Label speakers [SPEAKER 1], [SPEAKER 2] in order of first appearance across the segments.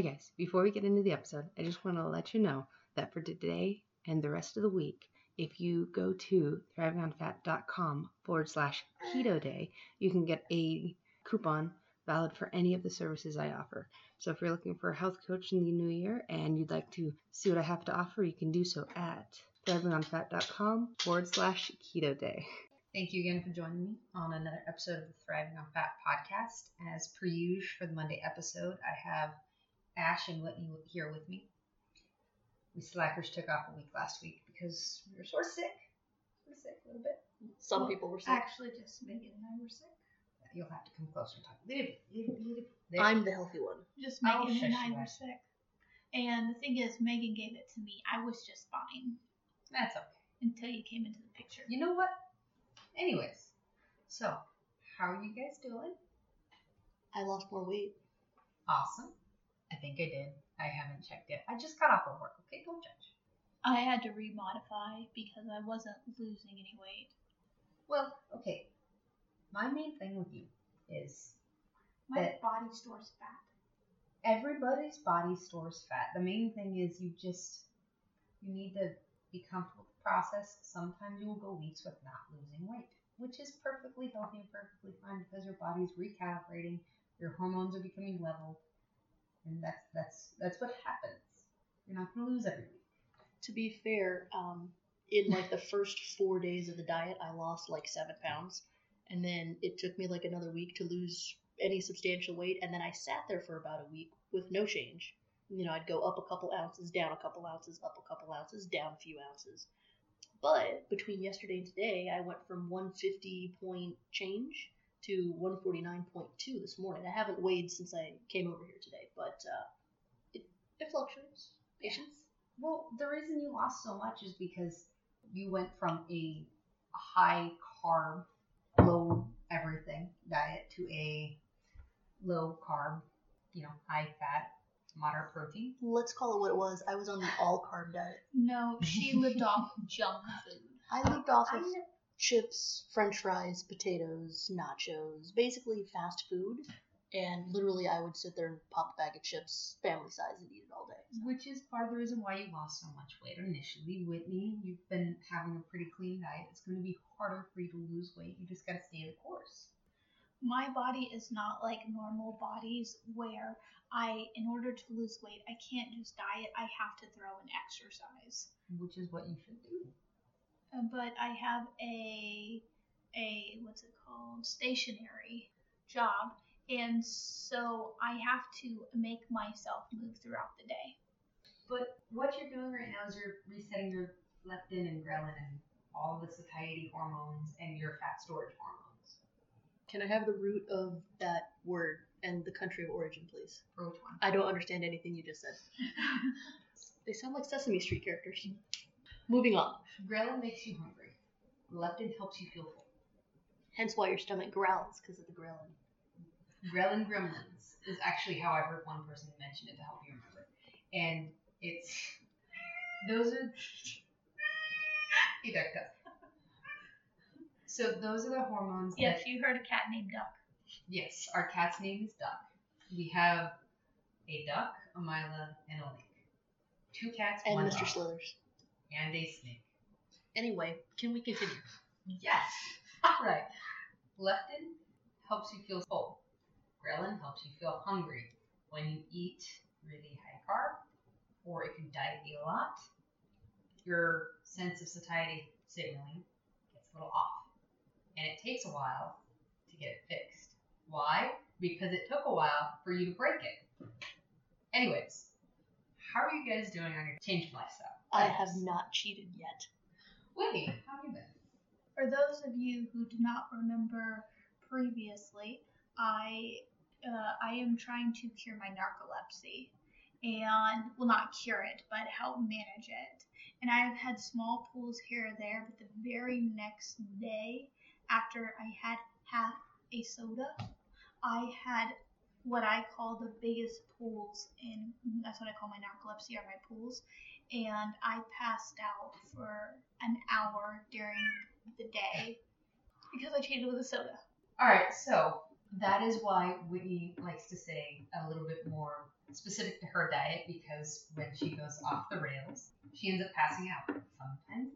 [SPEAKER 1] Hey guys, before we get into the episode, I just want to let you know that for today and the rest of the week, if you go to thrivingonfat.com forward slash keto day, you can get a coupon valid for any of the services I offer. So if you're looking for a health coach in the new year and you'd like to see what I have to offer, you can do so at thrivingonfat.com forward slash keto day. Thank you again for joining me on another episode of the Thriving on Fat podcast. As per usual for the Monday episode, I have Ash and Whitney here with me. We slackers took off a week last week because we were sort of sick. We were sick a little bit.
[SPEAKER 2] Some
[SPEAKER 3] Well,
[SPEAKER 2] people were sick.
[SPEAKER 3] Actually, just Megan and I were sick.
[SPEAKER 1] You'll have to come closer and talk. There.
[SPEAKER 2] I'm the healthy one.
[SPEAKER 3] Just
[SPEAKER 1] Oh,
[SPEAKER 3] Megan and I
[SPEAKER 1] you
[SPEAKER 3] were
[SPEAKER 1] guys.
[SPEAKER 3] sick. And the thing is, Megan gave it to me. I was just fine
[SPEAKER 1] That's okay.
[SPEAKER 3] until you came into the picture.
[SPEAKER 1] You know what? Anyways, so how are you guys doing?
[SPEAKER 2] I lost more weight.
[SPEAKER 1] Awesome. I think I did. I haven't checked yet. I just got off of work. Okay, don't judge.
[SPEAKER 3] I had to remodify because I wasn't losing any weight.
[SPEAKER 1] Well, okay. My main thing with you is
[SPEAKER 3] My
[SPEAKER 1] That-
[SPEAKER 3] body stores fat.
[SPEAKER 1] everybody's body stores fat. The main thing is you just you need to be comfortable with the process. Sometimes you will go weeks with not losing weight, which is perfectly healthy and perfectly fine because your body's recalibrating, your hormones are becoming leveled, and that's that's that's what happens. You're not gonna lose every week.
[SPEAKER 2] To be fair, um, in like the first four days of the diet, I lost like seven pounds, and then it took me like another week to lose any substantial weight, and then I sat there for about a week with no change. You know, I'd go up a couple ounces, down a couple ounces, up a couple ounces, down a few ounces. But between yesterday and today, I went from 150 point change to 149.2 this morning. I haven't weighed since I came over here today, but uh, it, it fluctuates. Patience.
[SPEAKER 1] Well, the reason you lost so much is because you went from a high carb, low everything diet to a low carb, you know, high fat, moderate protein.
[SPEAKER 2] Let's call it what it was. I was on the all carb diet.
[SPEAKER 3] No, she lived off junk food.
[SPEAKER 2] I lived off of chips, french fries, potatoes, nachos, basically fast food. And literally, I would sit there and pop a bag of chips, family size, and eat it all day.
[SPEAKER 1] Which is part of the reason why you lost so much weight initially. Whitney, you've been having a pretty clean diet. It's going to be harder for you to lose weight. You just got to stay the course.
[SPEAKER 3] My body is not like normal bodies where I, in order to lose weight, I can't just diet. I have to throw in exercise.
[SPEAKER 1] Which is what you should do.
[SPEAKER 3] But I have a a what's it called stationary job, and so I have to make myself move throughout the day.
[SPEAKER 1] But what you're doing right now is you're resetting your leptin and ghrelin and all the satiety hormones and your fat storage hormones.
[SPEAKER 2] Can I have the root of that word and the country of origin, please?
[SPEAKER 1] For which one?
[SPEAKER 2] I don't understand anything you just said. They sound like Sesame Street characters. Moving on.
[SPEAKER 1] Ghrelin makes you hungry. Leptin helps you feel full.
[SPEAKER 2] Hence why your stomach growls because of the ghrelin.
[SPEAKER 1] Ghrelin gremlins is actually how I heard one person mention it to help you remember. And it's those are hey Duck Duck. So those are the hormones
[SPEAKER 3] yes,
[SPEAKER 1] that
[SPEAKER 3] you heard a cat named Duck.
[SPEAKER 1] yes, our cat's name is Duck. We have a duck, a Mila, and a link. Two cats,
[SPEAKER 2] And
[SPEAKER 1] one
[SPEAKER 2] Mr.
[SPEAKER 1] dog,
[SPEAKER 2] Slithers.
[SPEAKER 1] And a snake.
[SPEAKER 2] Anyway, can we continue?
[SPEAKER 1] Yes. All right. Leptin helps you feel full. Ghrelin helps you feel hungry. When you eat really high carb, or if you diet a lot, your sense of satiety signaling gets a little off. And it takes a while to get it fixed. Why? Because it took a while for you to break it. Anyways, how are you guys doing on your change of lifestyle?
[SPEAKER 2] I have not cheated yet.
[SPEAKER 1] Whitney, how have you been?
[SPEAKER 3] For those of you who do not remember previously, I uh, I am trying to cure my narcolepsy, and will not cure it, but help manage it. And I have had small pools here or there, but the very next day after I had half a soda, I had what I call the biggest pools and that's what I call my narcolepsy are my pools and I passed out for an hour during the day because I cheated with a soda.
[SPEAKER 1] All right, so That is why Whitney likes to say a little bit more specific to her diet because when she goes off the rails, she ends up passing out sometimes,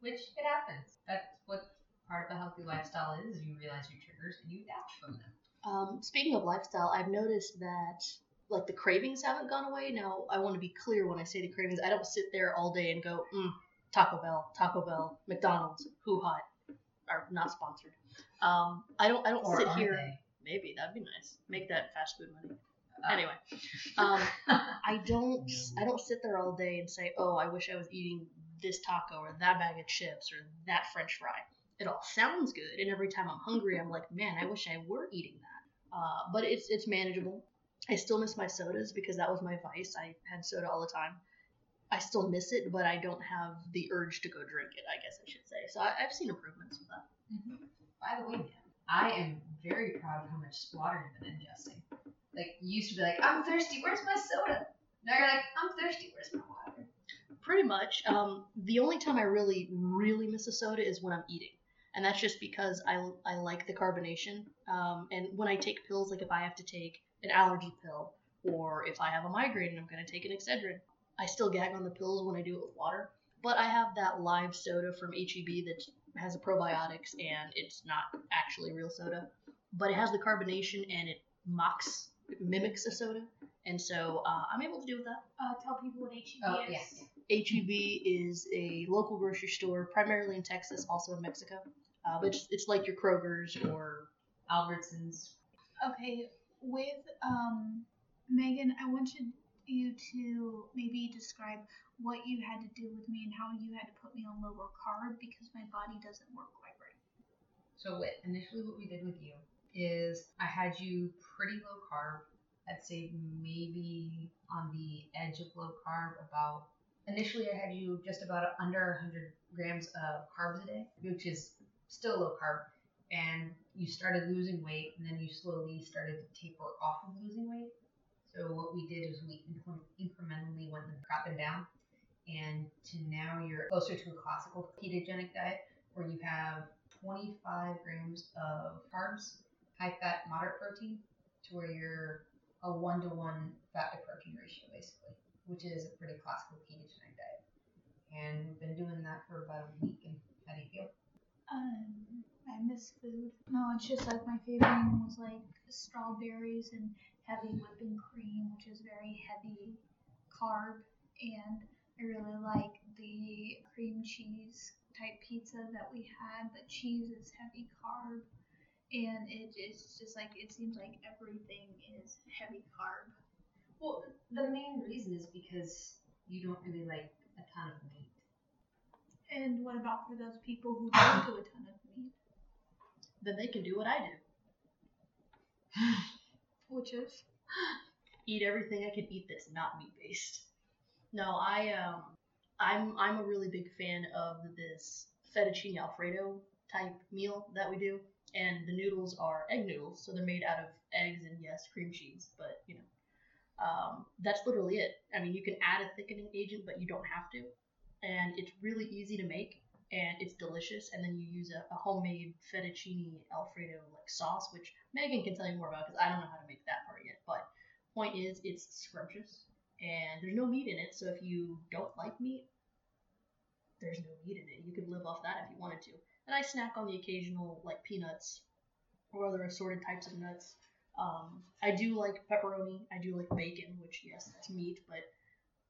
[SPEAKER 1] which it happens. That's what part of a healthy lifestyle is. You realize your triggers and you adapt from them.
[SPEAKER 2] Um, speaking of lifestyle, I've noticed that like the cravings haven't gone away. Now, I want to be clear when I say the cravings. I don't sit there all day and go, mm, Taco Bell, Taco Bell, McDonald's, HuHot, are not sponsored. Um, I don't. I don't
[SPEAKER 1] Or
[SPEAKER 2] sit here.
[SPEAKER 1] they?
[SPEAKER 2] Maybe that'd be nice. Make that fast food money.
[SPEAKER 1] Uh,
[SPEAKER 2] Anyway, um, I don't. I don't sit there all day and say, oh, I wish I was eating this taco or that bag of chips or that French fry. It all sounds good, and every time I'm hungry, I'm like, man, I wish I were eating that. Uh, but it's it's manageable. I still miss my sodas because that was my vice. I had soda all the time. I still miss it, but I don't have the urge to go drink it. I guess I should say. So I, I've seen improvements with that.
[SPEAKER 1] Mhm. By the way, man, I am very proud of how much water you've been ingesting. Like, you used to be like, I'm thirsty, where's my soda? Now you're like, I'm thirsty, where's my water?
[SPEAKER 2] Pretty much. Um, the only time I really, really miss a soda is when I'm eating. And that's just because I, I like the carbonation. Um, and when I take pills, like if I have to take an allergy pill or if I have a migraine and I'm going to take an Excedrin, I still gag on the pills when I do it with water. But I have that live soda from HEB that has a probiotics and it's not actually real soda. But it has the carbonation and it mocks, it mimics a soda. And so uh, I'm able to do with that.
[SPEAKER 3] Uh, tell people what HEB
[SPEAKER 1] Oh,
[SPEAKER 3] is.
[SPEAKER 1] yeah.
[SPEAKER 2] HEB is a local grocery store, primarily in Texas, also in Mexico. Uh, but it's, it's like your Kroger's or
[SPEAKER 1] Albertsons.
[SPEAKER 3] Okay, with um, Megan, I wanted you to maybe describe what you had to do with me and how you had to put me on lower carb because my body doesn't work quite right.
[SPEAKER 1] So what initially what we did with you is I had you pretty low carb. I'd say maybe on the edge of low carb about initially I had you just about under 100 grams of carbs a day, which is still low carb. And you started losing weight, and then you slowly started to taper off of losing weight. So what we did is we incre- incrementally went and got them down, and to now you're closer to a classical ketogenic diet where you have 25 grams of carbs, high fat, moderate protein, to where you're a one to one fat to protein ratio basically, which is a pretty classical ketogenic diet. And we've been doing that for about a week. And how do you feel?
[SPEAKER 3] Um, I miss food. No, it's just like my favorite one was like strawberries and heavy whipping cream, which is very heavy carb, and I really like the cream cheese type pizza that we had. But cheese is heavy carb, and it is just like it seems like everything is heavy carb.
[SPEAKER 1] Well, the main reason is because you don't really like a ton of meat.
[SPEAKER 3] And what about for those people who don't do a ton of meat,
[SPEAKER 2] then they can do what I do.
[SPEAKER 3] which is
[SPEAKER 2] Eat everything I can eat that's not meat based. No, I um I'm I'm a really big fan of this fettuccine alfredo type meal that we do. And the noodles are egg noodles, so they're made out of eggs and yes, cream cheese, but you know. Um, that's literally it. I mean, you can add a thickening agent, but you don't have to. And it's really easy to make, and it's delicious. And then you use a, a homemade fettuccine alfredo like sauce, which Megan can tell you more about because I don't know how to make that part yet. But point is, it's scrumptious, and there's no meat in it. So if you don't like meat, there's no meat in it. You could live off that if you wanted to. And I snack on the occasional like peanuts or other assorted types of nuts. Um, I do like pepperoni. I do like bacon, which yes, that's meat, but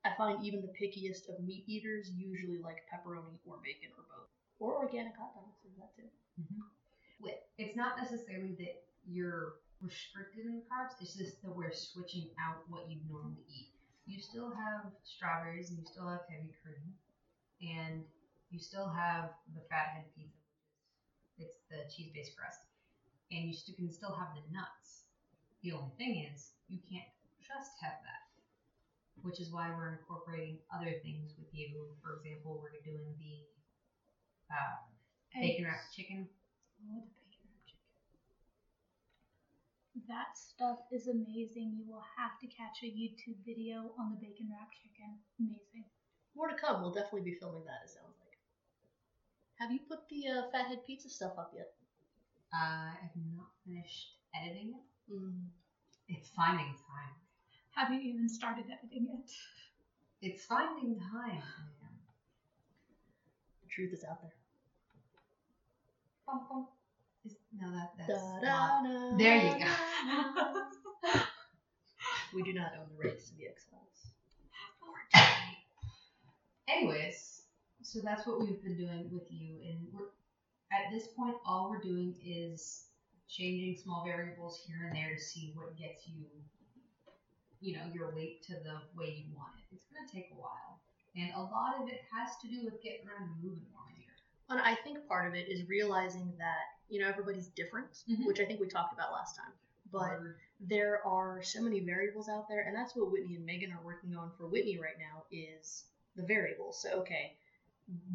[SPEAKER 2] I find even the pickiest of meat eaters usually like pepperoni or bacon or both. Or organic hot dogs, is that too. Mm-hmm.
[SPEAKER 1] With it's not necessarily that you're restricted in carbs. It's just that we're switching out what you normally eat. You still have strawberries and you still have heavy cream, and you still have the fathead pizza, which is it's the cheese-based crust, and you still can still have the nuts. The only thing is you can't just have that, which is why we're incorporating other things with you. For example, we're doing the uh, bacon wrapped chicken.
[SPEAKER 3] Oh, the bacon wrapped chicken. That stuff is amazing. You will have to catch a YouTube video on the bacon wrapped chicken. Amazing.
[SPEAKER 2] More to come. We'll definitely be filming that. It sounds like. Have you put the uh, fathead pizza stuff up yet?
[SPEAKER 1] I have not finished editing it.
[SPEAKER 2] Mm.
[SPEAKER 1] It's finding time.
[SPEAKER 3] Have you even started editing it?
[SPEAKER 1] It's finding time. man.
[SPEAKER 2] The truth is out there.
[SPEAKER 1] Bum, bum. Is, no, that that's
[SPEAKER 2] Da,
[SPEAKER 1] not.
[SPEAKER 2] da, da,
[SPEAKER 1] There you go.
[SPEAKER 2] we do not own the rights to the X Files.
[SPEAKER 1] Anyways, so that's what we've been doing with you, and we're at this point, all we're doing is changing small variables here and there to see what gets you, you know, your weight to the way you want it. It's gonna take a while, and a lot of it has to do with getting around and moving more here.
[SPEAKER 2] And I think part of it is realizing that you know everybody's different,
[SPEAKER 1] Mhm.
[SPEAKER 2] which I think we talked about last time. But there are so many variables out there, and that's what Whitney and Megan are working on for Whitney right now is the variables. So okay,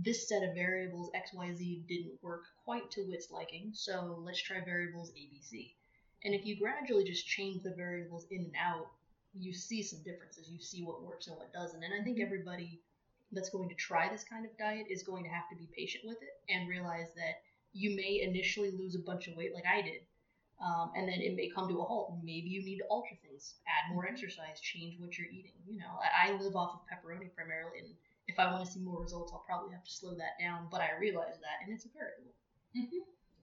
[SPEAKER 2] this set of variables X Y Z didn't work quite to Whit's liking, so let's try variables A B C. And if you gradually just change the variables in and out, you see some differences. You see what works and what doesn't. And I think everybody that's going to try this kind of diet is going to have to be patient with it and realize that you may initially lose a bunch of weight like I did. Um, and then it may come to a halt. Maybe you need to alter things, add more exercise, change what you're eating. You know, I, I live off of pepperoni primarily, and if I want to see more results, I'll probably have to slow that down. But I realize that, and it's a variable.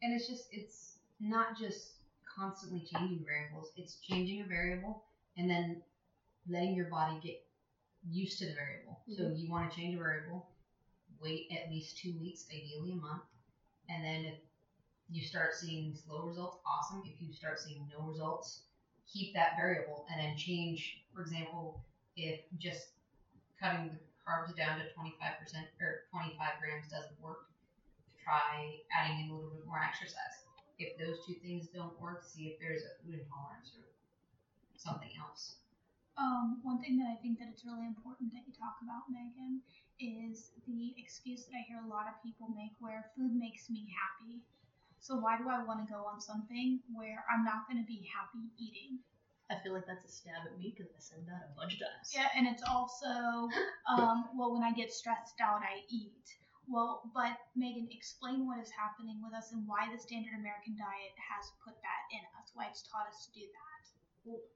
[SPEAKER 1] And it's just it's not just constantly changing variables. It's changing a variable and then letting your body get used to the variable. So mm-hmm. you want to change a variable, wait at least two weeks, ideally a month, and then if you start seeing slow results, awesome. If you start seeing no results, keep that variable and then change. For example, if just cutting the carbs down to 25% or 25 grams doesn't work, try adding in a little bit more exercise. If those two things don't work, see if there's a food intolerance or something else.
[SPEAKER 3] Um, one thing that I think that it's really important that you talk about, Megan, is the excuse that I hear a lot of people make where food makes me happy. So why do I want to go on something where I'm not going to be happy eating?
[SPEAKER 2] I feel like that's a stab at me because I said that a bunch of times.
[SPEAKER 3] Yeah, and it's also, um, well, when I get stressed out, I eat. Well, but Megan, explain what is happening with us and why the standard American diet has put that in us, why it's taught us to do that.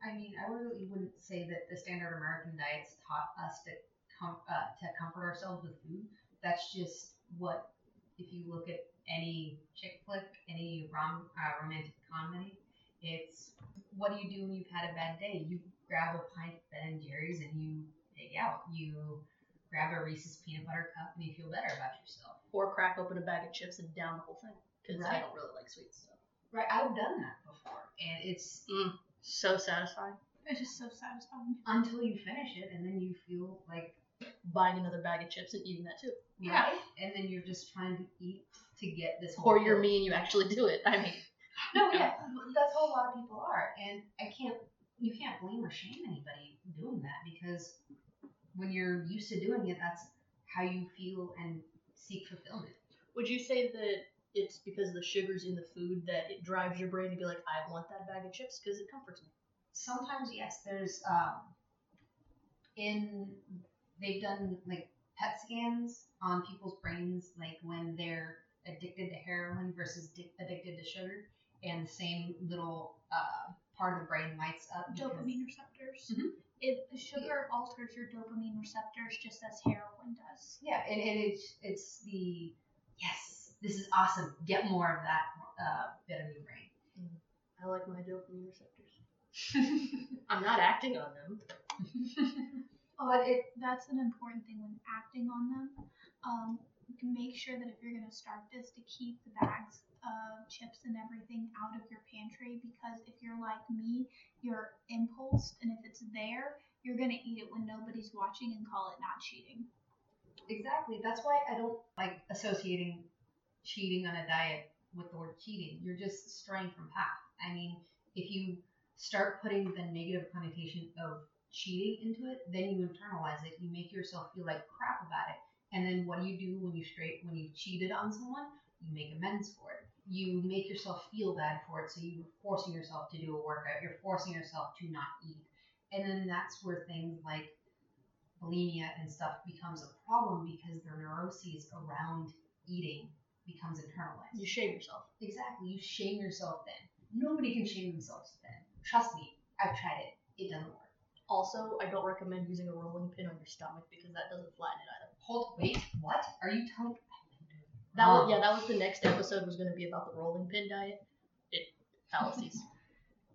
[SPEAKER 1] I mean, I really wouldn't say that the standard American diet's taught us to com- uh, to comfort ourselves with food. That's just what, if you look at any chick flick, any rom- uh, romantic comedy, it's what do you do when you've had a bad day? You grab a pint of Ben and Jerry's and you dig out. You grab a Reese's peanut butter cup and you feel better about yourself.
[SPEAKER 2] Or crack open a bag of chips and down the whole thing because I don't really like sweet stuff.
[SPEAKER 1] Right? I've done that before, and it's
[SPEAKER 2] So satisfying.
[SPEAKER 3] It's just so satisfying.
[SPEAKER 1] until you finish it, and then you feel like
[SPEAKER 2] Buying another bag of chips and eating that too.
[SPEAKER 1] right, and then you're just trying to eat to get this.
[SPEAKER 2] Or you're
[SPEAKER 1] fill.
[SPEAKER 2] me and you actually do it. I mean,
[SPEAKER 1] No, yeah, that's how a lot of people are, and I can't. You can't blame or shame anybody doing that because when you're used to doing it, that's how you feel and seek fulfillment.
[SPEAKER 2] would you say that it's because the sugars in the food that it drives your brain to be like, I want that bag of chips because it comforts me?
[SPEAKER 1] Sometimes, yes, there's um, in they've done like PET scans on people's brains, like when they're addicted to heroin versus di- addicted to sugar, and the same little uh, part of the brain lights up. because-
[SPEAKER 3] Dopamine receptors.
[SPEAKER 1] Mhm.
[SPEAKER 3] It sugar alters your dopamine receptors just as heroin does.
[SPEAKER 1] Yeah, and, and it's it's the yes, this is awesome. Get more of that uh, bit of your brain.
[SPEAKER 2] I like my dopamine receptors. I'm not acting on them.
[SPEAKER 3] Oh,
[SPEAKER 1] But it
[SPEAKER 3] that's an important thing when acting on them. Um, make sure that if you're going to start this, to keep the bags of chips and everything out of your pantry because if you're like me, you're impulsed, and if it's there, you're going to eat it when nobody's watching and call it not cheating.
[SPEAKER 1] Exactly. That's why I don't like associating cheating on a diet with the word cheating. You're just straying from path. I mean, if you start putting the negative connotation of cheating into it, then you internalize it. You make yourself feel like crap about it. And then what do you do when you straight when you cheated on someone? You make amends for it. You make yourself feel bad for it, so you're forcing yourself to do a workout. You're forcing yourself to not eat. And then that's where things like bulimia and stuff becomes a problem because there're neuroses around eating becomes internalized.
[SPEAKER 2] You shame yourself.
[SPEAKER 1] Exactly. You shame yourself then. Nobody can shame themselves then. Trust me, I've tried it. It doesn't work.
[SPEAKER 2] Also, I don't recommend using a rolling pin on your stomach because that doesn't flatten it either.
[SPEAKER 1] Hold, wait, what? Are you telling?
[SPEAKER 2] That
[SPEAKER 1] Oh.
[SPEAKER 2] was yeah, that was the oh. next episode was going to be about the rolling pin diet. It fallacies.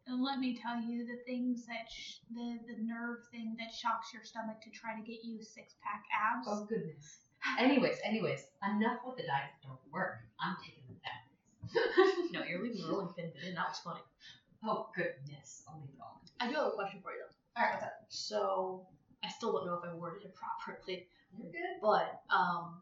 [SPEAKER 3] And let me tell you the things that sh- the the nerve thing that shocks your stomach to try to get you six pack abs.
[SPEAKER 1] Oh goodness. Anyways, anyways, enough with the diets that don't work. I'm taking them down.
[SPEAKER 2] no, you're leaving the rolling pin bit in. That was funny.
[SPEAKER 1] oh goodness, I'll leave it all.
[SPEAKER 2] I do have a question for you though.
[SPEAKER 1] All right, what's up?
[SPEAKER 2] So I still don't know if I worded it properly,
[SPEAKER 1] You're good.
[SPEAKER 2] but um,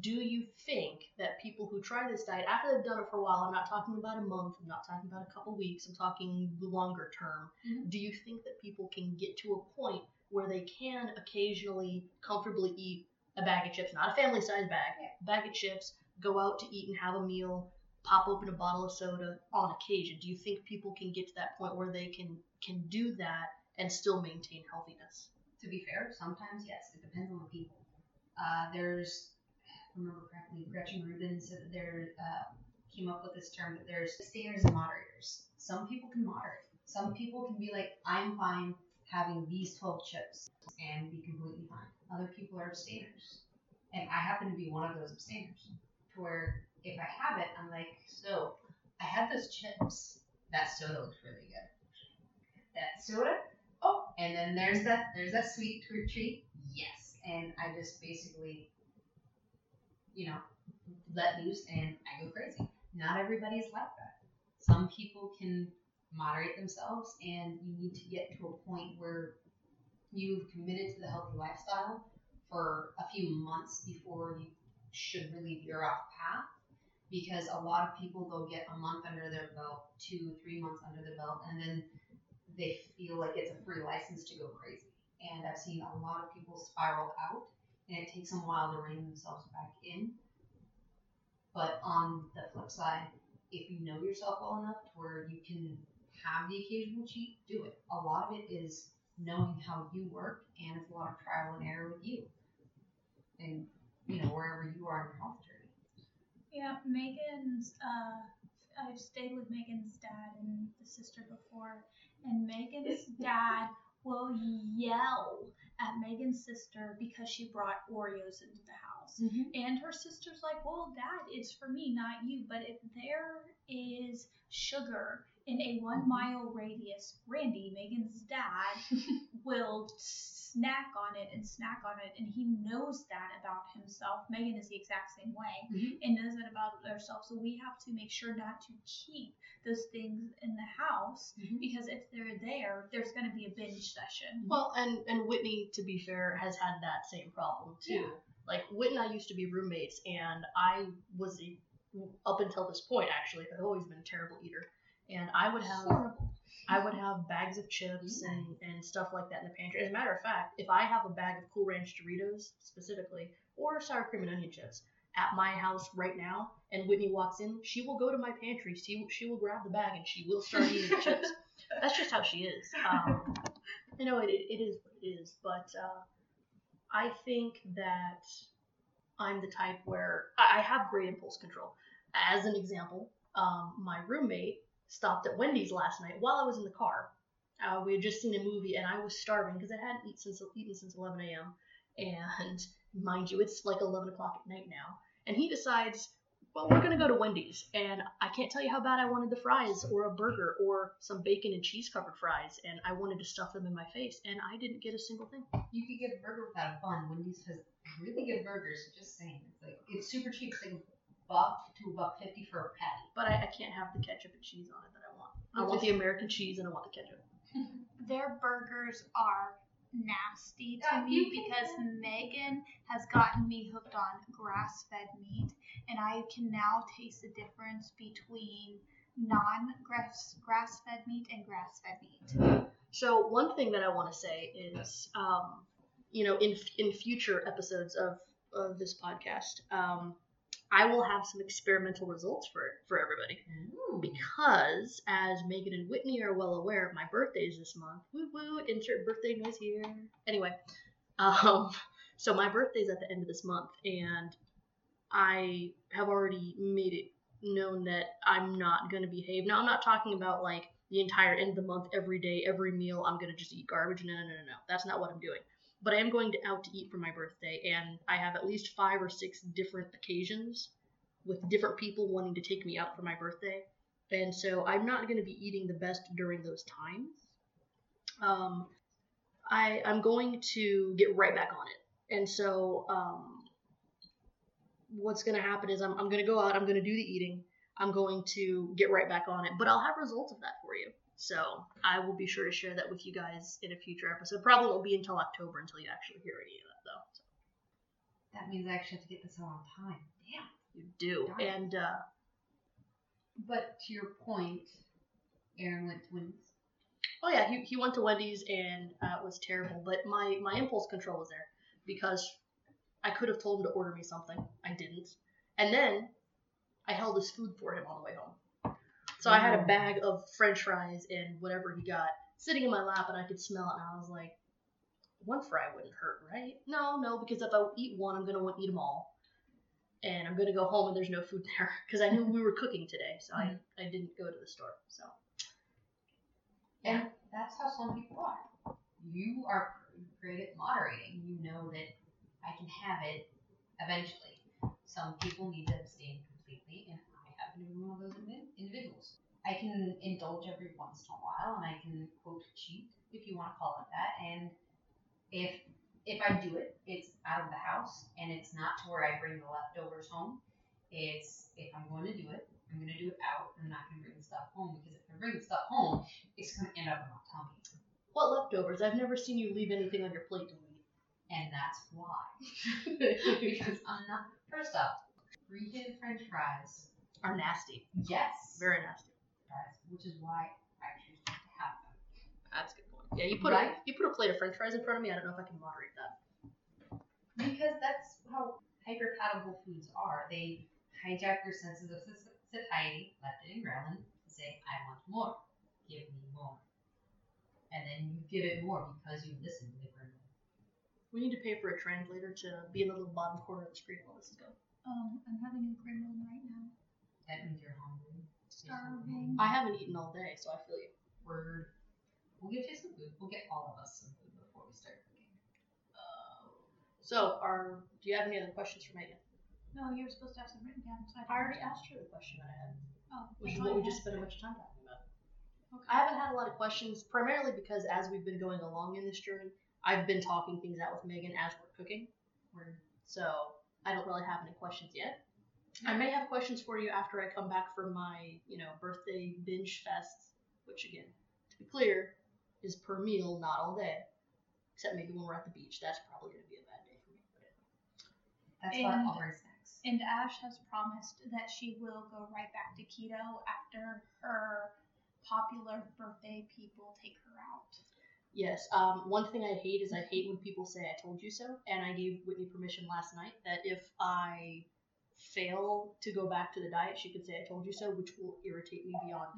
[SPEAKER 2] do you think that people who try this diet after they've done it for a while, I'm not talking about a month, I'm not talking about a couple weeks, I'm talking the longer term.
[SPEAKER 1] Mhm.
[SPEAKER 2] Do you think that people can get to a point where they can occasionally comfortably eat a bag of chips, not a family size bag,
[SPEAKER 1] Yeah.
[SPEAKER 2] a bag of chips, go out to eat and have a meal, pop open a bottle of soda on occasion? Do you think people can get to that point where they can can do that and still maintain healthiness?
[SPEAKER 1] To be fair, sometimes yes, it depends on the people. Uh, there's, I remember correctly, Gretchen Rubin said that there uh, came up with this term that there's abstainers and moderators. Some people can moderate. Some people can be like, I'm fine having these 12 chips and be completely fine. Other people are abstainers. And I happen to be one of those abstainers. To where if I have it, I'm like, so I had those chips. That soda looks really good. That soda oh, and then there's that there's that sweet treat. Yes, and I just basically, you know, let loose and I go crazy. Not everybody's like that. Some people can moderate themselves, and you need to get to a point where you've committed to the healthy lifestyle for a few months before you should really veer off path. Because a lot of people they'll get a month under their belt, two, three months under their belt, and then they feel like it's a free license to go crazy. And I've seen a lot of people spiral out, and it takes them a while to rein themselves back in. But on the flip side, if you know yourself well enough to where you can have the occasional cheat, do it. A lot of it is knowing how you work, and it's a lot of trial and error with you, and you know wherever you are in your health journey.
[SPEAKER 3] Yeah, Megan's. Uh, I've stayed with Megan's dad and the sister before, and Megan's dad will yell at Megan's sister because she brought Oreos into the house. And her sister's like, Well, dad, it's for me, not you. But if there is sugar in a one mile radius, Randy, Megan's dad, will snack on it and snack on it. And he knows that about himself. Megan is the exact same way
[SPEAKER 1] Mhm.
[SPEAKER 3] and knows that about herself. So we have to make sure not to keep those things in the house
[SPEAKER 1] Mhm.
[SPEAKER 3] because if they're there, there's going to be a binge session.
[SPEAKER 2] Well, and and Whitney, to be fair, has had that same problem too.
[SPEAKER 1] Yeah.
[SPEAKER 2] Like Whitney and I used to be roommates, and I was a, up until this point actually, I've always been a terrible eater, and I would have
[SPEAKER 1] Horrible.
[SPEAKER 2] I would have bags of chips and, and stuff like that in the pantry. As a matter of fact, if I have a bag of Cool Ranch Doritos specifically, or sour cream and onion chips at my house right now, and Whitney walks in, she will go to my pantry. She she will grab the bag and she will start eating the chips. That's just how she is. Um, I know it, it is what it is, but uh, I think that I'm the type where I, I have great impulse control. As an example, um, my roommate stopped at Wendy's last night while I was in the car. Uh, we had just seen a movie and I was starving because I hadn't eaten since eaten since 11 a.m. And mind you, it's like 11 o'clock at night now. And he decides, well, we're gonna go to Wendy's, and I can't tell you how bad I wanted the fries or a burger or some bacon and cheese covered fries, and I wanted to stuff them in my face, and I didn't get a single thing.
[SPEAKER 1] You could get a burger without a bun. Wendy's has really good burgers. Just saying, it's like it's super cheap. It's like buck to a buck fifty for a patty.
[SPEAKER 2] But I, I can't have the ketchup and cheese on it that I want. I want the American cheese and I want the ketchup.
[SPEAKER 3] Their burgers are nasty to me because Megan has gotten me hooked on grass fed meat, and I can now taste the difference between non grass grass fed meat and grass fed meat.
[SPEAKER 2] So one thing that I want to say is, um, you know, in in future episodes of of this podcast, um, I will have some experimental results for for everybody because, as Megan and Whitney are well aware, my birthday is this month. Woo woo! Insert birthday noise here. Anyway, um, so my birthday's at the end of this month, and I have already made it known that I'm not going to behave. Now, I'm not talking about like the entire end of the month, every day, every meal, I'm going to just eat garbage. No, no, no, no, no. That's not what I'm doing. But I am going to out to eat for my birthday, and I have at least five or six different occasions with different people wanting to take me out for my birthday. And so I'm not going to be eating the best during those times. Um, I, I'm going to get right back on it. And so um, what's going to happen is I'm, I'm going to go out, I'm going to do the eating, I'm going to get right back on it, but I'll have results of that for you. So I will be sure to share that with you guys in a future episode. Probably won't be until October until you actually hear any of that, though. So
[SPEAKER 1] That means I actually have to get this out on time. Damn.
[SPEAKER 2] you do.
[SPEAKER 1] Darn.
[SPEAKER 2] And uh,
[SPEAKER 1] But to your point, Aaron went to Wendy's.
[SPEAKER 2] oh yeah, he, he went to Wendy's and uh, it was terrible. But my my impulse control was there because I could have told him to order me something. I didn't. And then I held his food for him on the way home. So I had a bag of French fries and whatever he got sitting in my lap, and I could smell it, and I was like, one fry wouldn't hurt, right? No, no, because if I eat one, I'm gonna want to eat them all, and I'm gonna go home and there's no food there because I knew we were cooking today, so I mm-hmm. I didn't go to the store. So
[SPEAKER 1] And that's how some people are. You are great at moderating. You know that I can have it eventually. Some people need to abstain completely, and I happen to be one of those individuals. I can indulge every once in a while, and I can quote cheat, if you want to call it that. And if if I do it, it's out of the house, and it's not to where I bring the leftovers home. It's if I'm going to do it, I'm going to do it out. And I'm not going to bring the stuff home because if I bring the stuff home, it's going to end up in my tummy.
[SPEAKER 2] what leftovers? I've never seen you leave anything on your plate to eat.
[SPEAKER 1] And that's why. because I'm not. First off, reheated french fries.
[SPEAKER 2] Are nasty,
[SPEAKER 1] Yes.
[SPEAKER 2] very nasty.
[SPEAKER 1] fries, which is why I choose to have them.
[SPEAKER 2] That's a good point. Yeah, you put
[SPEAKER 1] Right.
[SPEAKER 2] a you put a plate of French fries in front of me. I don't know if I can moderate that.
[SPEAKER 1] Because that's how hyperpalatable foods are. They hijack your senses of satiety, left it in gremlin, and say, I want more. Give me more. And then you give it more because you listen to the gremlin.
[SPEAKER 2] We need to pay for a translator to be in the little bottom corner of the screen while this is going.
[SPEAKER 3] Um, I'm having a gremlin right now.
[SPEAKER 1] That means you're hungry.
[SPEAKER 3] Starving.
[SPEAKER 2] I haven't eaten all day, so I feel you.
[SPEAKER 1] Word. We'll get you some food. We'll get all of us some food before we start cooking.
[SPEAKER 2] Uh, so, are do you have any other questions for Megan?
[SPEAKER 3] No, you were supposed to have some written down. So I,
[SPEAKER 2] I already asked her the question that I had,
[SPEAKER 3] Oh,
[SPEAKER 2] which is what we just spent a bunch of time talking about.
[SPEAKER 3] Okay.
[SPEAKER 2] I haven't had a lot of questions, primarily because as we've been going along in this journey, I've been talking things out with Megan as we're cooking.
[SPEAKER 1] Word.
[SPEAKER 2] So I don't really have any questions yet. I may have questions for you after I come back from my, you know, birthday binge fest, which again, to be clear, is per meal, not all day. Except maybe when we're at the beach. That's probably gonna be a bad day for me. But
[SPEAKER 1] That's why
[SPEAKER 3] And-
[SPEAKER 1] I'll bring snacks.
[SPEAKER 3] And Ash has promised that she will go right back to keto after her popular birthday people take her out.
[SPEAKER 2] Yes. Um, one thing I hate is I hate when people say I told you so, and I gave Whitney permission last night that if I fail to go back to the diet, she could say I told you so, which will irritate me beyond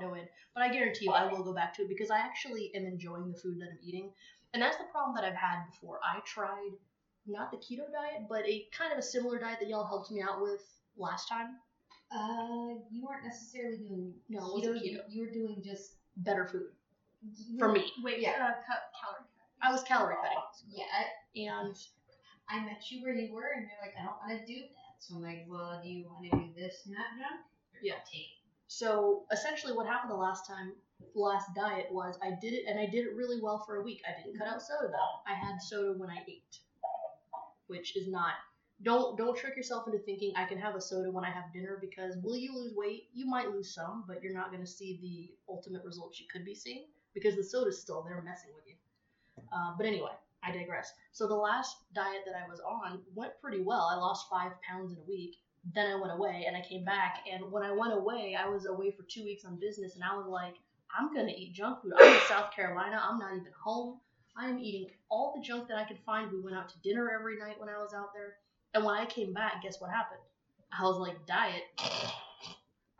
[SPEAKER 2] no end. But I guarantee you I will go back to it because I actually am enjoying the food that I'm eating. And that's the problem that I've had before. I tried not the keto diet, but a kind of a similar diet that y'all helped me out with last time.
[SPEAKER 1] Uh, you weren't necessarily doing
[SPEAKER 2] No,
[SPEAKER 1] keto. You,
[SPEAKER 2] keto.
[SPEAKER 1] you were doing just
[SPEAKER 2] Better food for me.
[SPEAKER 3] Wait,
[SPEAKER 1] Yeah.
[SPEAKER 3] uh, cut calorie cut.
[SPEAKER 2] I was calorie cutting.
[SPEAKER 1] yeah.
[SPEAKER 2] And
[SPEAKER 1] I met you where you were, and you're like, I don't want to do that. So I'm like, well, do you want to do this and that junk? Or
[SPEAKER 2] Yeah.
[SPEAKER 1] I'll take it.
[SPEAKER 2] So essentially, what happened the last time, the last diet was I did it, and I did it really well for a week. I didn't cut out soda though. I had soda when I ate, which is not. Don't don't trick yourself into thinking I can have a soda when I have dinner because will you lose weight? You might lose some, but you're not going to see the ultimate results you could be seeing because the soda's still there messing with you. Uh, but anyway, I digress. So the last diet that I was on went pretty well. I lost five pounds in a week. Then I went away and I came back. And when I went away, I was away for two weeks on business, and I was like, I'm gonna eat junk food. I'm in South Carolina. I'm not even home. I am eating all the junk that I could find. We went out to dinner every night when I was out there. And when I came back, guess what happened? I was like, diet,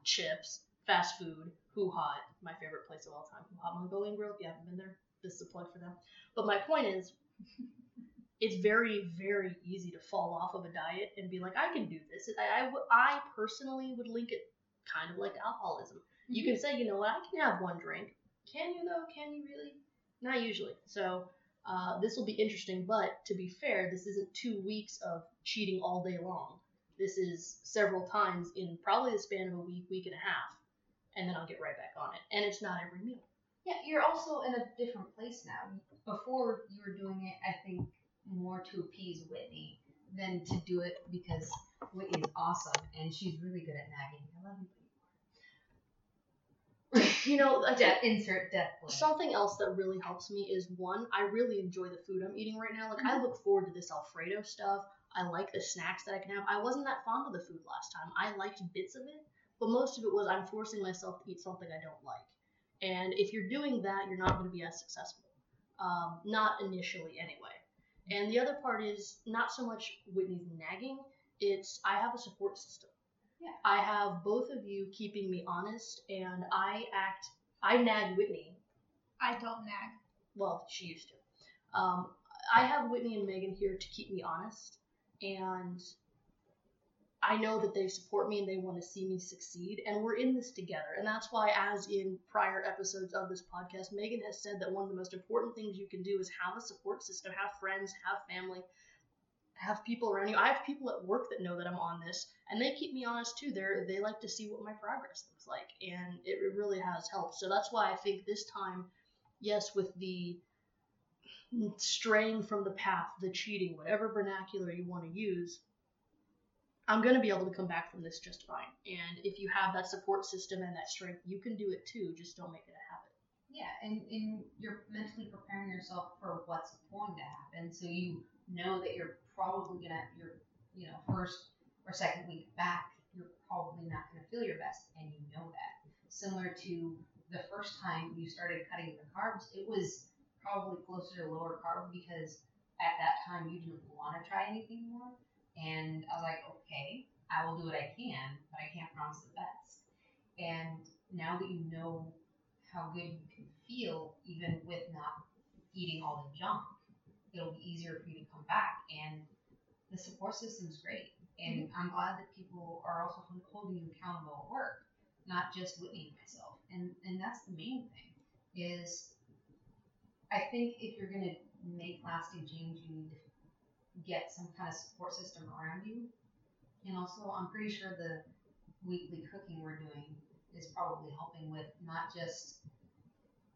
[SPEAKER 2] chips, fast food, HuHot, my favorite place of all time. HuHot Mongolian Grill. If you haven't been there, this is a plug for them. But my point is, it's very, very easy to fall off of a diet and be like, I can do this. I, I personally would link it kind of like alcoholism. You can say, you know what, I can have one drink. Can you though? Can you really? Not usually. So uh, this will be interesting. But to be fair, this isn't two weeks of cheating all day long. This is several times in probably the span of a week, week and a half, and then I'll get right back on it. And it's not every meal.
[SPEAKER 1] Yeah, you're also in a different place now. Before you were doing it, I think, more to appease Whitney than to do it because Whitney's awesome and she's really good at nagging. I love you.
[SPEAKER 2] You know,
[SPEAKER 1] Death, insert death.
[SPEAKER 2] Something else that really helps me is one, I really enjoy the food I'm eating right now. Like I mm-hmm. look forward to this Alfredo stuff. I like the snacks that I can have. I wasn't that fond of the food last time. I liked bits of it, but most of it was I'm forcing myself to eat something I don't like. And if you're doing that, you're not going to be as successful. Um, not initially, anyway. And the other part is not so much Whitney's nagging, it's I have a support system.
[SPEAKER 1] Yeah.
[SPEAKER 2] I have both of you keeping me honest, and I act, I nag Whitney.
[SPEAKER 3] I don't nag.
[SPEAKER 2] Well, she used to. Um, I have Whitney and Megan here to keep me honest, and I know that they support me and they want to see me succeed, and we're in this together. And that's why, as in prior episodes of this podcast, Megan has said that one of the most important things you can do is have a support system, have friends, have family, have people around you. I have people at work that know that I'm on this, and they keep me honest too. They they like to see what my progress looks like, and it really has helped. So that's why I think this time, yes, with the straying from the path, the cheating, whatever vernacular you want to use, I'm going to be able to come back from this just fine. And if you have that support system and that strength, you can do it too. Just don't make it a habit.
[SPEAKER 1] Yeah, and, and you're mentally preparing yourself for what's going to happen, so you know that you're probably gonna your you know first or second week back, you're probably not gonna feel your best, and you know that. Similar to the first time you started cutting the carbs, it was probably closer to lower carb because at that time you didn't want to try anything more, and I was like, okay, I will do what I can, but I can't promise the best. And now that you know how good you can feel even with not eating all the junk, it'll be easier for you to come back. And the support system's great. And mm-hmm. I'm glad that people are also holding you accountable at work, not just Whitney and myself. And and that's the main thing is I think if you're gonna make lasting change, you need to get some kind of support system around you. And also, I'm pretty sure the weekly cooking we're doing is probably helping with not just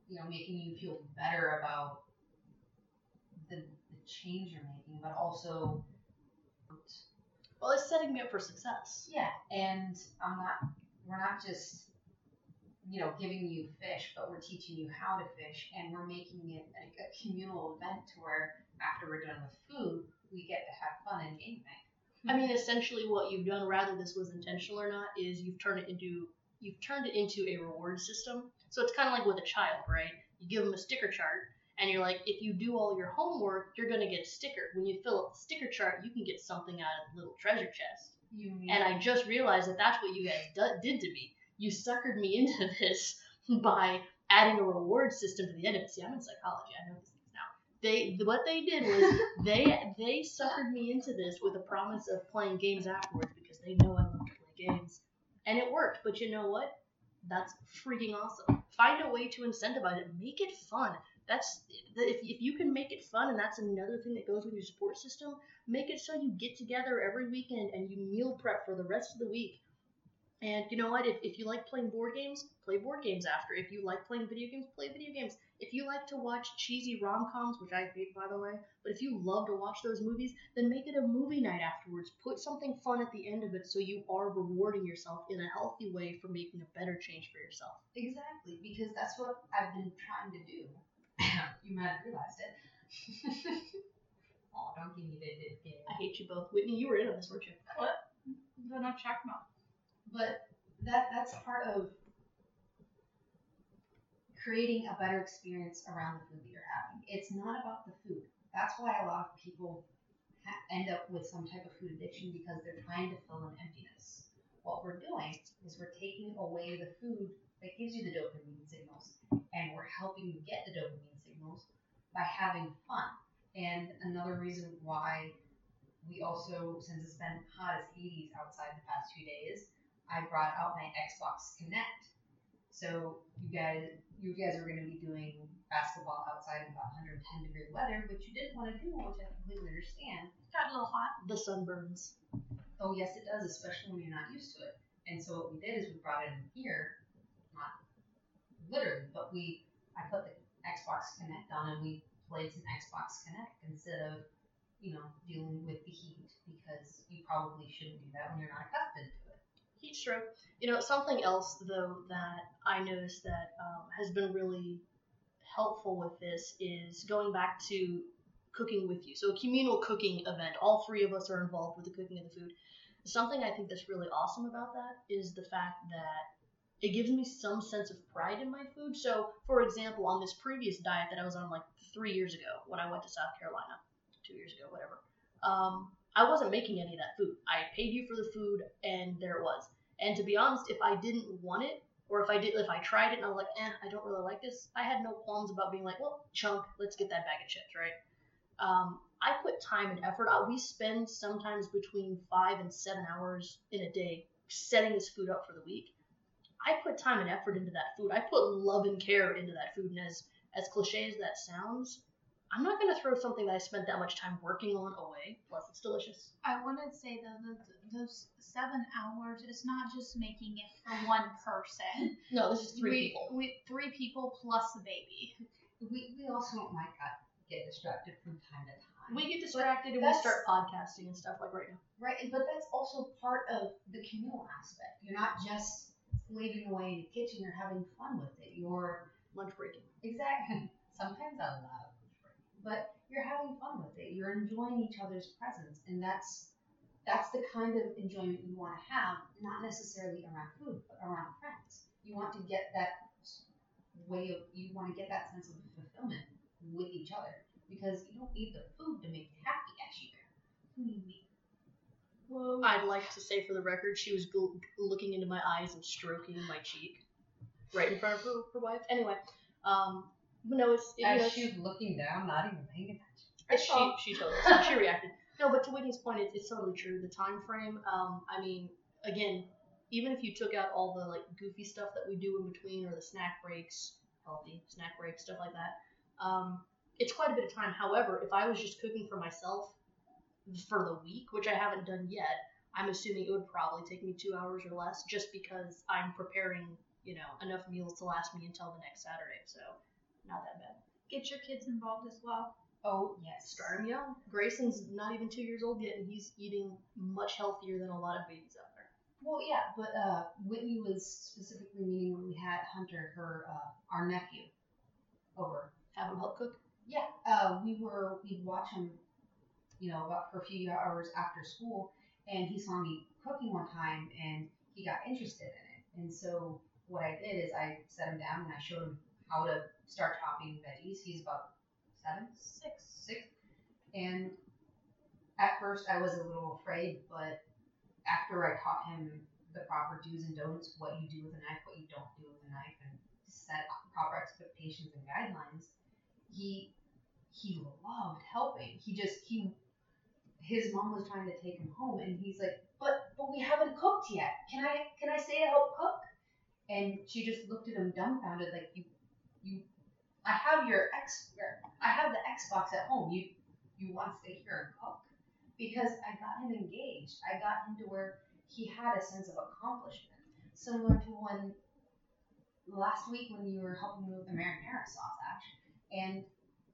[SPEAKER 1] you know making you feel better about the, the change you're making, but also
[SPEAKER 2] Well, it's setting me up for success.
[SPEAKER 1] yeah. And I'm not we're not just you know giving you fish, but we're teaching you how to fish, and we're making it like a communal event to where after we're done with food, we get to have fun and game night.
[SPEAKER 2] I mean, essentially, what you've done, rather this was intentional or not, is you've turned it into you've turned it into a reward system. So it's kind of like with a child, right? You give them a sticker chart, and you're like, if you do all your homework, you're gonna get a sticker. When you fill up the sticker chart, you can get something out of the little treasure chest. And I just realized that that's what you guys do- did to me. You suckered me into this by adding a reward system to the end of it. See, I'm in psychology. I know now. They what they did was they they suckered me into this with a promise of playing games afterwards because they know I love to play games, and it worked. But you know what? That's freaking awesome. Find a way to incentivize it. Make it fun. That's if, if you can make it fun, and that's another thing that goes with your support system. Make it so you get together every weekend and you meal prep for the rest of the week. And you know what? If, if you like playing board games, play board games after. If you like playing video games, play video games. If you like to watch cheesy rom coms, which I hate by the way, but if you love to watch those movies, then make it a movie night afterwards. Put something fun at the end of it so you are rewarding yourself in a healthy way for making a better change for yourself.
[SPEAKER 1] Exactly, because that's what I've been trying to do. you might have realized it. oh, don't give me the did get
[SPEAKER 2] I hate you both. Whitney, you were in on this, weren't you? What?
[SPEAKER 3] Then I'll check them out.
[SPEAKER 1] But that that's part of creating a better experience around the food that you're having. It's not about the food. That's why a lot of people ha- end up with some type of food addiction because they're trying to fill an emptiness. What we're doing is we're taking away the food that gives you the dopamine signals, and we're helping you get the dopamine signals by having fun. And another reason why we also, since it's been hot as Hades outside the past few days, I brought out my Xbox Kinect. So you guys, you guys are going to be doing basketball outside in about 110 degree weather, which you didn't want to do, which I completely understand.
[SPEAKER 3] It got a little hot.
[SPEAKER 2] The sunburns.
[SPEAKER 1] Oh yes, it does, especially when you're not used to it. And so what we did is we brought it in here, not literally, but we I put the Xbox Kinect on and we played some Xbox Kinect instead of you know dealing with the heat because you probably shouldn't do that when you're not accustomed to it.
[SPEAKER 2] Heat stroke. You know, something else though that I noticed that um, has been really helpful with this is going back to cooking with you. So a communal cooking event. All three of us are involved with the cooking of the food. Something I think that's really awesome about that is the fact that it gives me some sense of pride in my food. So, for example, on this previous diet that I was on like three years ago when I went to South Carolina, two years ago, whatever, um, I wasn't making any of that food. I paid you for the food, and there it was. And to be honest, if I didn't want it, or if I did, if I tried it and I was like, eh, I don't really like this, I had no qualms about being like, well, chunk, let's get that bag of chips, right? Um, I put time and effort out. We spend sometimes between five and seven hours in a day setting this food up for the week. I put time and effort into that food. I put love and care into that food. And as as cliche as that sounds, I'm not gonna throw something that I spent that much time working on away. Plus, it's delicious.
[SPEAKER 3] I want to say though that those seven hours is not just making it for one person.
[SPEAKER 2] No, this is three
[SPEAKER 3] we,
[SPEAKER 2] people.
[SPEAKER 3] We three people plus the baby.
[SPEAKER 1] We, we also might got- get distracted from time to time.
[SPEAKER 2] We get distracted and we start podcasting and stuff like right now.
[SPEAKER 1] Right, but that's also part of the communal aspect. You're not just slaving away in the kitchen, you're having fun with it. You're
[SPEAKER 2] Lunch breaking.
[SPEAKER 1] exactly sometimes a lot of but you're having fun with it. You're enjoying each other's presence and that's that's the kind of enjoyment you want to have, not necessarily around food, but around friends. You want to get that way of you want to get that sense of fulfillment with each other because you don't need the food to make you happy as you do?
[SPEAKER 3] Whoa.
[SPEAKER 2] I'd like to say for the record, she was gl- looking into my eyes and stroking my cheek, right in front of her, her wife. Anyway, um, no, it's you know,
[SPEAKER 1] As
[SPEAKER 2] it's-
[SPEAKER 1] she's looking down, not even paying attention.
[SPEAKER 2] It's she she totally so she reacted. No, but to Whitney's point, it's, it's totally true. The time frame. Um, I mean, again, even if you took out all the like goofy stuff that we do in between or the snack breaks, healthy snack breaks, stuff like that, um, it's quite a bit of time. However, if I was just cooking for myself for the week, which I haven't done yet, I'm assuming it would probably take me two hours or less, just because I'm preparing, you know, enough meals to last me until the next Saturday. So, not that bad.
[SPEAKER 3] Get your kids involved as well.
[SPEAKER 1] Oh yes.
[SPEAKER 2] Start him young. Grayson's not even two years old yet, and he's eating much healthier than a lot of babies out there.
[SPEAKER 1] Well, yeah, but uh, Whitney was specifically meaning when we had Hunter, her, uh, our nephew, over.
[SPEAKER 2] Have him help cook.
[SPEAKER 1] Yeah, uh, we were we'd watch him, you know, about for a few hours after school, and he saw me cooking one time, and he got interested in it. And so what I did is I set him down and I showed him how to start chopping veggies. He's about seven, six, six, and at first I was a little afraid, but after I taught him the proper do's and don'ts, what you do with a knife, what you don't do with a knife, and set proper expectations and guidelines, he he loved helping. He just he his mom was trying to take him home, and he's like, but but we haven't cooked yet. Can I can I stay to help cook? And she just looked at him dumbfounded, like you I have your X I have the Xbox at home. You you want to stay here and cook? Because I got him engaged. I got him to where he had a sense of accomplishment, similar to when last week when you were helping me with the marinara sauce, actually, and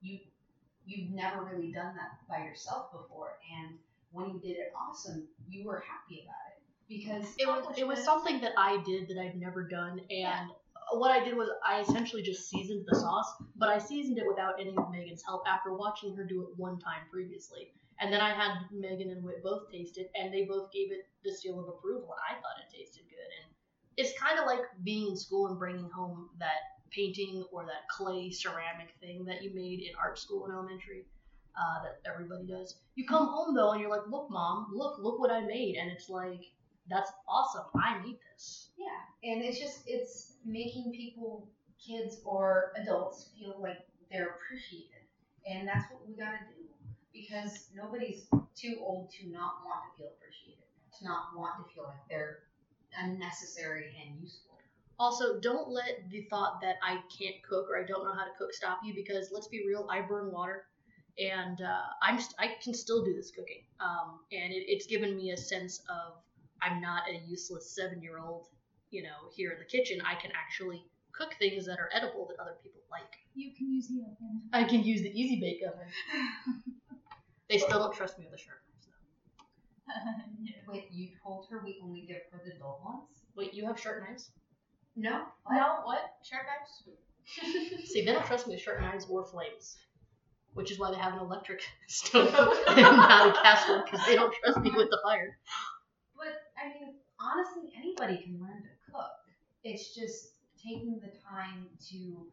[SPEAKER 1] you you've never really done that by yourself before, and when you did it awesome, you were happy about it because
[SPEAKER 2] It was it was something that I did that I'd never done, and what I did was I essentially just seasoned the sauce, but I seasoned it without any of Megan's help after watching her do it one time previously. And then I had Megan and Whit both taste it, and they both gave it the seal of approval, and I thought it tasted good. And it's kind of like being in school and bringing home that painting or that clay ceramic thing that you made in art school in elementary uh, that everybody does. You come home though, and you're like, "Look, mom, look, look what I made," and it's like, "That's awesome! I need this."
[SPEAKER 1] Yeah, and it's just it's making people, kids or adults, feel like they're appreciated, And that's what we gotta do. Because nobody's too old to not want to feel appreciated, to not want to feel like they're unnecessary and useful.
[SPEAKER 2] Also, don't let the thought that I can't cook or I don't know how to cook stop you because let's be real, I burn water, and uh, I'm st- I can still do this cooking, um, and it, it's given me a sense of I'm not a useless seven year old, you know, here in the kitchen. I can actually cook things that are edible that other people like.
[SPEAKER 3] You can use the oven.
[SPEAKER 2] I can use the easy bake oven. They still don't trust me with the sharp knives though.
[SPEAKER 1] Wait, you told her we only give her the dull ones?
[SPEAKER 2] Wait, you have sharp knives?
[SPEAKER 1] No.
[SPEAKER 3] no, what? Sharp knives?
[SPEAKER 2] See, they don't trust me with sharp knives or flames, which is why they have an electric stove and not a cast one because they don't trust me with the fire.
[SPEAKER 1] Honestly, anybody can learn to cook. It's just taking the time to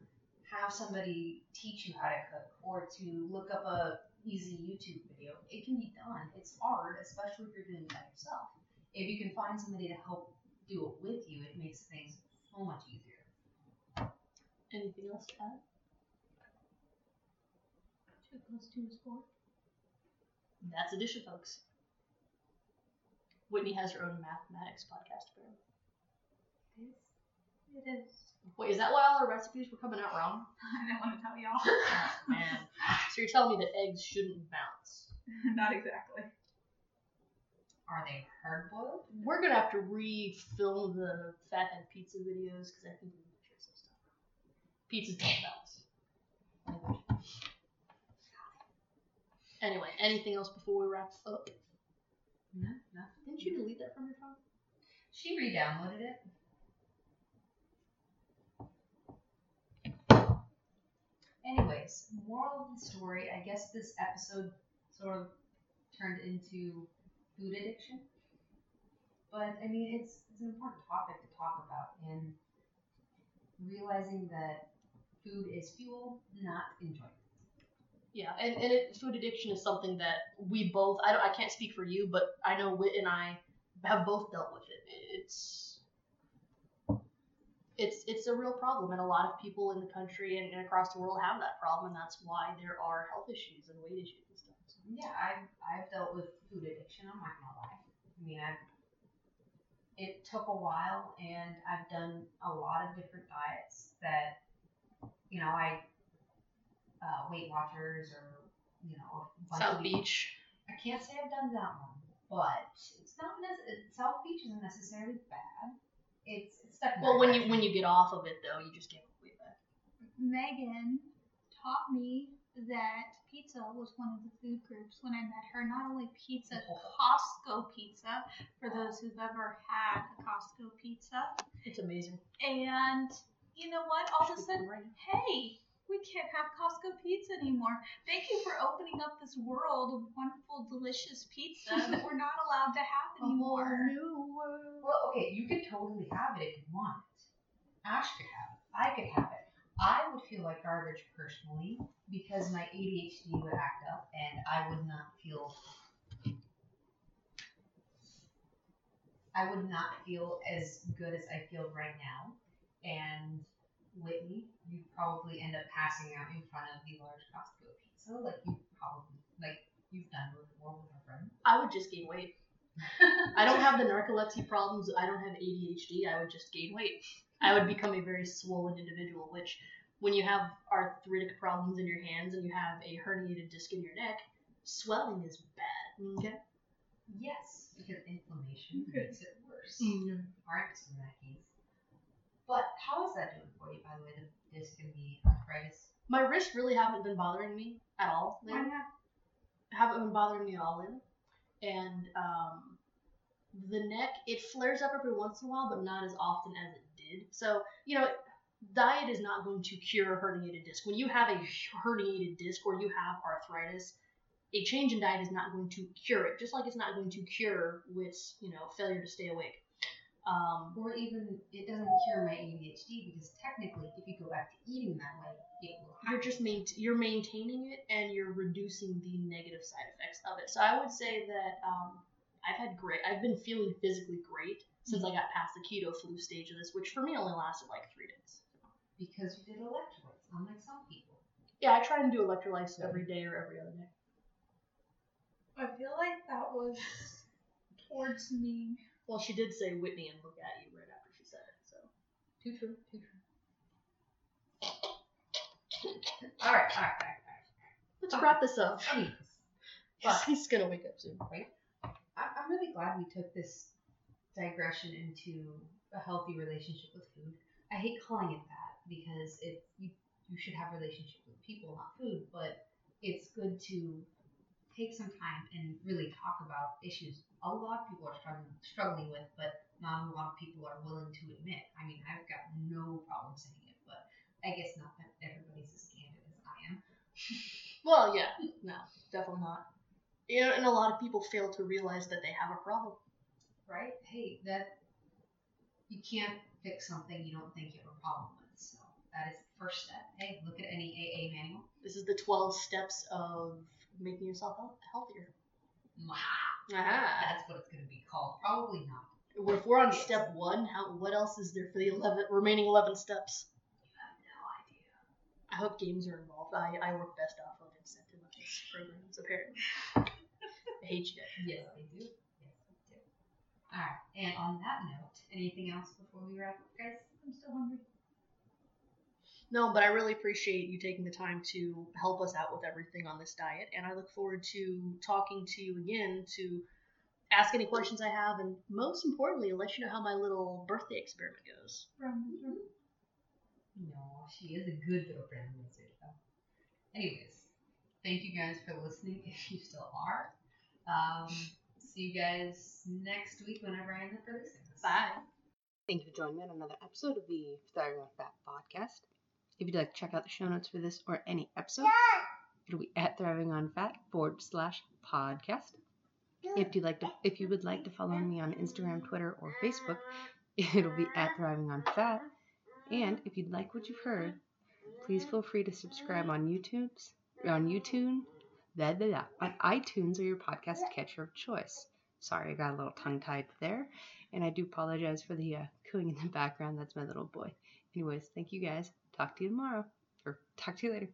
[SPEAKER 1] have somebody teach you how to cook or to look up a easy YouTube video. It can be done. It's hard, especially if you're doing it by yourself. If you can find somebody to help do it with you, it makes things so much easier.
[SPEAKER 2] Anything else to add?
[SPEAKER 3] Two plus two is four.
[SPEAKER 2] That's addition, folks. Whitney has her own mathematics podcast, apparently.
[SPEAKER 3] It is.
[SPEAKER 2] Wait, is that why all our recipes were coming out wrong?
[SPEAKER 3] I don't want to tell y'all.
[SPEAKER 2] Oh, man. So you're telling me that eggs shouldn't bounce?
[SPEAKER 3] Not exactly.
[SPEAKER 1] Are they hard boiled?
[SPEAKER 2] We're gonna have to re-film the fathead pizza videos because I think we butchered some stuff. Pizzas don't bounce. Anyway, anything else before we wrap up?
[SPEAKER 1] No, no.
[SPEAKER 2] Didn't you delete that from your phone?
[SPEAKER 1] She re-downloaded it. Anyways, moral of the story, I guess this episode sort of turned into food addiction. But I mean it's it's an important topic to talk about and realizing that food is fuel, not enjoyment.
[SPEAKER 2] Yeah, and, and it, food addiction is something that we both, I, don't, I can't speak for you, but I know Whit and I have both dealt with it. It's, it's, it's a real problem, and a lot of people in the country and, and across the world have that problem, and that's why there are health issues and weight issues and stuff. So,
[SPEAKER 1] Yeah, I've I've dealt with food addiction, not gonna lie. I mean I've it took a while and I've done a lot of different diets that you know, I uh, Weight Watchers or you know, a
[SPEAKER 2] South Beach.
[SPEAKER 1] I can't say I've done that one, but it's not nec- South Beach isn't necessarily bad. It's it's stuck in
[SPEAKER 2] Well,
[SPEAKER 1] my
[SPEAKER 2] when you when you get off of it though, you just get way back.
[SPEAKER 3] Megan taught me that pizza was one of the food groups when I met her. Not only pizza, Costco pizza, for those who've ever had a Costco pizza.
[SPEAKER 2] It's amazing.
[SPEAKER 3] And you know what? All of a sudden, hey, we can't have Costco pizza anymore. Thank you for opening up this world of wonderful, delicious pizza that we're not allowed to have anymore.
[SPEAKER 2] new world.
[SPEAKER 1] Well, okay, you could totally have it if you want it. Ash could have it. I could have it. I would feel like garbage personally because my ADHD would act up and I would not feel. I would not feel as good as I feel right now. And Whitney, you'd probably end up passing out in front of the large Costco pizza, like you probably like you've done before with a friend.
[SPEAKER 2] I would just gain weight. I don't have the narcolepsy problems. I don't have ADHD. I would just gain weight. I would become a very swollen individual, which, when you have arthritic problems in your hands and you have a herniated disc in your neck, swelling is bad. Okay?
[SPEAKER 1] Yes, because inflammation makes it worse.
[SPEAKER 2] Mm.
[SPEAKER 1] Arthritis in that case. But how is that doing for you, by the way, the disc and the arthritis?
[SPEAKER 2] My wrists really haven't been bothering me at all.
[SPEAKER 3] Why not?
[SPEAKER 2] haven't been bothering me at all lately. And um, the neck, it flares up every once in a while, but not as often as it did. So, you know, diet is not going to cure a herniated disc. When you have a herniated disc or you have arthritis, a change in diet is not going to cure it, just like it's not going to cure with, you know, failure to stay awake. Um,
[SPEAKER 1] Or even, it doesn't cure my ADHD because technically, if you go back to eating that way, it will
[SPEAKER 2] you're just main- you're maintaining it and you're reducing the negative side effects of it. So I would say that um, I've had great. I've been feeling physically great since I got past the keto flu stage of this, which for me only lasted like three days.
[SPEAKER 1] because you did electrolytes, unlike some people.
[SPEAKER 2] Yeah, I try and do electrolytes every day or every other day.
[SPEAKER 3] I feel like that was towards me.
[SPEAKER 2] Well, she did say Whitney and look at you right after she said it. So
[SPEAKER 1] Too true. Too true. All right, all right, all right, all right.
[SPEAKER 2] let's wrap this up.
[SPEAKER 1] All right. Anyways, But-
[SPEAKER 2] He's gonna wake up soon.
[SPEAKER 1] I, I'm really glad we took this digression into a healthy relationship with food. I hate calling it that because it you, you should have a relationship with people, not food. But it's good to take some time and really talk about issues a lot of people are struggling struggling with, but not a lot of people are willing to admit. I mean, I've got no problem saying it, but I guess not that everybody's as candid as I am.
[SPEAKER 2] Well, yeah, no, definitely not. You know, and a lot of people fail to realize that they have a problem.
[SPEAKER 1] right? Hey, that you can't fix something you don't think you have a problem with. So that is the first step. Hey, look at any AA manual.
[SPEAKER 2] This is the 12 steps of making yourself health- healthier. Aha. Uh-huh.
[SPEAKER 1] That's what it's going to be called. Probably not.
[SPEAKER 2] Well, If we're on step one, how what else is there for the 11 remaining 11 steps?
[SPEAKER 1] You have no idea.
[SPEAKER 2] I hope games are involved. I, I work best off of incentivized programs, apparently. I hate you.
[SPEAKER 1] Yes, they do. Yes, they do. All right. And on that note, anything else before we wrap up, guys?
[SPEAKER 3] I'm still hungry.
[SPEAKER 2] No, but I really appreciate you taking the time to help us out with everything on this diet, and I look forward to talking to you again to ask any questions I have, and most importantly, let you know how my little birthday experiment goes.
[SPEAKER 3] From
[SPEAKER 1] No, she is a good little brand wizard, though. Anyways, thank you guys for listening if you still are. Um, see you guys next week whenever I end up releasing this.
[SPEAKER 2] Bye.
[SPEAKER 4] Thank you for joining me on another episode of the Thriving on Fat podcast. If you'd like to check out the show notes for this or any episode, it'll be at Thriving on Fat forward slash podcast. If you'd like to, if you would like to follow me on Instagram, Twitter, or Facebook, it'll be at Thriving on Fat. And if you'd like what you've heard, please feel free to subscribe on YouTube's on YouTube, blah, blah, blah, on iTunes or your podcast catcher of choice. Sorry, I got a little tongue tied there, and I do apologize for the uh, cooing in the background. That's my little boy. Anyways, thank you guys. Talk to you tomorrow, or talk to you later.